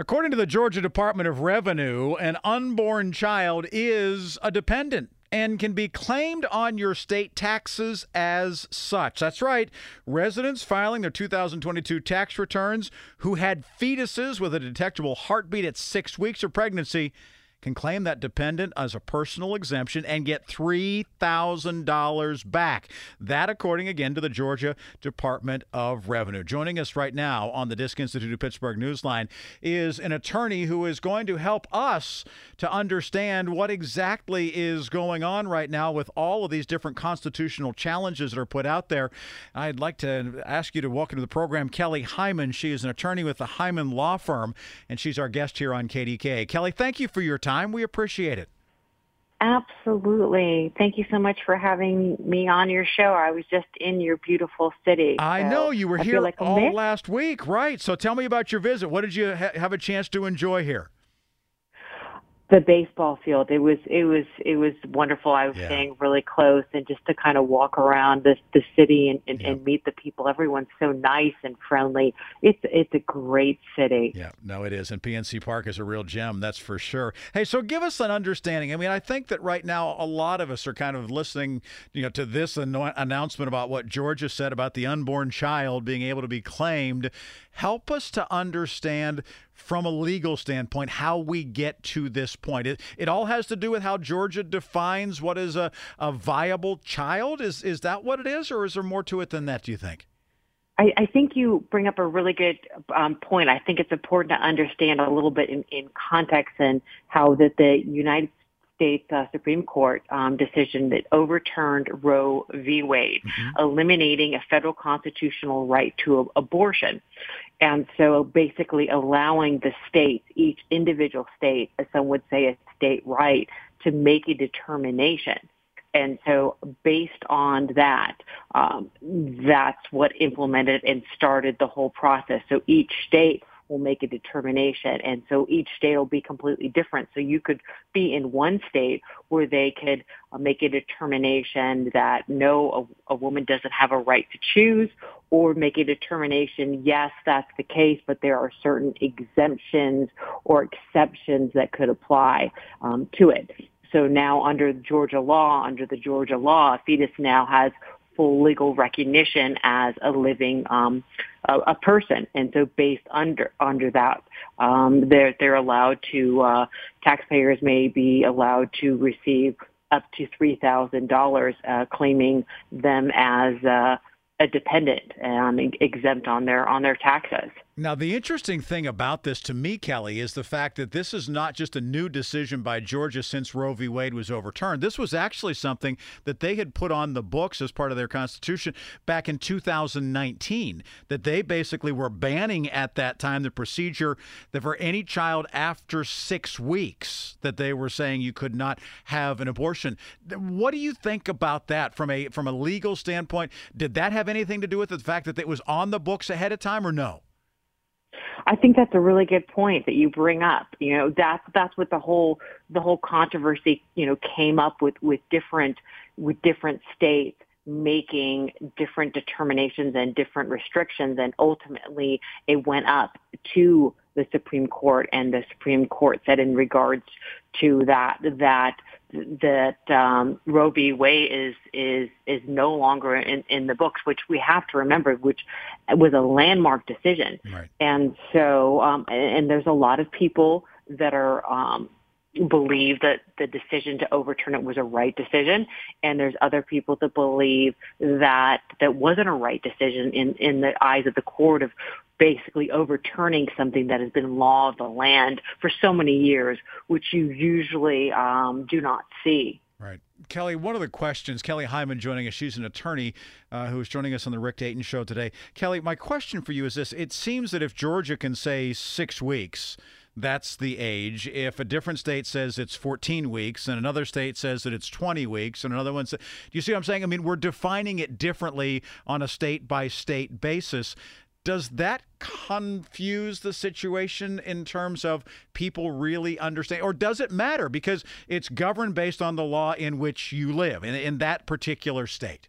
According to the Georgia Department of Revenue, an unborn child is a dependent and can be claimed on your state taxes as such. That's right. Residents filing their 2022 tax returns who had fetuses with a detectable heartbeat at six weeks of pregnancy can claim that dependent as a personal exemption and get $3,000 back. That, according again to the Georgia Department of Revenue. Joining us right now on the Disk Institute of Pittsburgh Newsline is an attorney who is going to help us to understand what exactly is going on right now with all of these different constitutional challenges that are put out there. I'd like to ask you to welcome to the program Kelly Hyman. She is an attorney with the Hyman Law Firm, and she's our guest here on KDKA. Kelly, thank you for your time time. We appreciate it. Absolutely. Thank you so much for having me on your show. I was just in your beautiful city. I so know you were I here like all last week, right? So tell me about your visit. What did you ha- have a chance to enjoy here? The baseball field. It was it was it was wonderful. I was Yeah. staying really close and just to kind of walk around the the city and, and, Yeah. and meet the people. Everyone's so nice and friendly. It's it's a great city. Yeah, no, it is. And PNC Park is a real gem, that's for sure. Hey, so give us an understanding. I mean, I think that right now a lot of us are kind of listening, you know, to this anno- announcement about what Georgia said about the unborn child being able to be claimed. Help us to understand from a legal standpoint how we get to this point. It, it all has to do with how Georgia defines what is a, a viable child. Is is that what it is, or is there more to it than that? Do you think? I, I think you bring up a really good um, point. I think it's important to understand a little bit in, in context and how that the United States uh, Supreme Court um, decision that overturned Roe v. Wade, eliminating a federal constitutional right to a- abortion. And so basically allowing the states, each individual state, as some would say a state right, to make a determination. And so based on that, um, that's what implemented and started the whole process. So each state will make a determination. And so each state will be completely different. So you could be in one state where they could uh, make a determination that no, a, a woman doesn't have a right to choose or make a determination, yes, that's the case, but there are certain exemptions or exceptions that could apply um, to it. So now under Georgia law, under the Georgia law, a fetus now has full legal recognition as a living um, a, a person, and so based under under that, um, they're they're allowed to uh, taxpayers may be allowed to receive up to three thousand dollars, uh, claiming them as uh, a dependent and exempt on their on their taxes. Now, the interesting thing about this to me, Kelly, is the fact that this is not just a new decision by Georgia since Roe v. Wade was overturned. This was actually something that they had put on the books as part of their constitution back in 2019, that they basically were banning at that time the procedure that for any child after six weeks, that they were saying you could not have an abortion. What do you think about that from a from a legal standpoint? Did that have anything to do with the fact that it was on the books ahead of time or no? I think that's a really good point that you bring up. You know, that's that's what the whole the whole controversy, you know, came up with with different with different states making different determinations and different restrictions and ultimately it went up to the Supreme Court and the Supreme Court said in regards to that that that um, Roe v. Wade is is is no longer in, in the books, which we have to remember, which was a landmark decision. Right. And so, um, and, and there's a lot of people that are um, believe that the decision to overturn it was a right decision, and there's other people that believe that that wasn't a right decision in in the eyes of the court of basically overturning something that has been law of the land for so many years, which you usually um, do not see. Right. Kelly, one of the questions, Kelly Hyman joining us, she's an attorney uh, who is joining us on the Rick Dayton show today. Kelly, my question for you is this It seems that if Georgia can say six weeks, that's the age. If a different state says it's 14 weeks and another state says that it's 20 weeks and another one says, do you see what I'm saying? I mean, we're defining it differently on a state by state basis. Does that confuse the situation in terms of people really understand, or does it matter because it's governed based on the law in which you live in, in that particular state?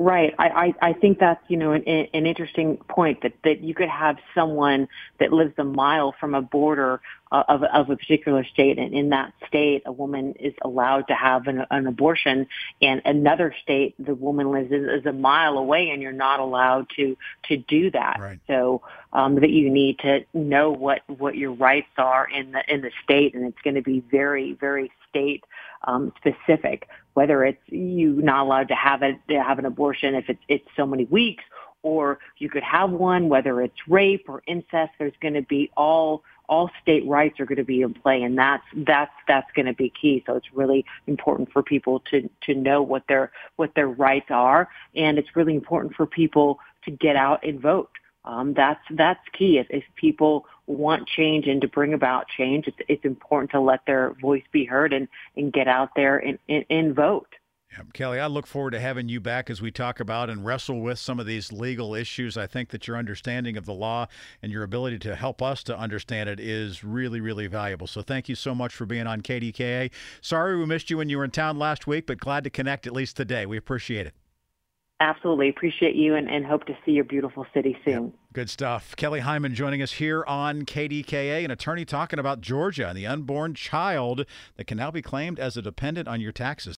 Right. I, I, I think that's, you know, an, an interesting point that, that you could have someone that lives a mile from a border uh, of, of a particular state. And in that state, a woman is allowed to have an, an abortion. And another state, the woman lives is, is a mile away and you're not allowed to, to do that. Right. So, um, that you need to know what, what your rights are in the, in the state. And it's going to be very, very state um, specific, whether it's you not allowed to have it to have an abortion if it's it's so many weeks, or you could have one, whether it's rape or incest. There's going to be all all state rights are going to be in play, and that's that's that's going to be key. So it's really important for people to to know what their what their rights are, and it's really important for people to get out and vote. Um, that's that's key. If, if people want change and to bring about change, it's, it's important to let their voice be heard and, and get out there and, and, and vote. Yeah, Kelly, I look forward to having you back as we talk about and wrestle with some of these legal issues. I think that your understanding of the law and your ability to help us to understand it is really, really valuable. So thank you so much for being on KDKA. Sorry we missed you when you were in town last week, but glad to connect at least today. We appreciate it. Absolutely. Appreciate you and, and hope to see your beautiful city soon. Yep. Good stuff. Kelly Hyman joining us here on KDKA, an attorney talking about Georgia and the unborn child that can now be claimed as a dependent on your taxes.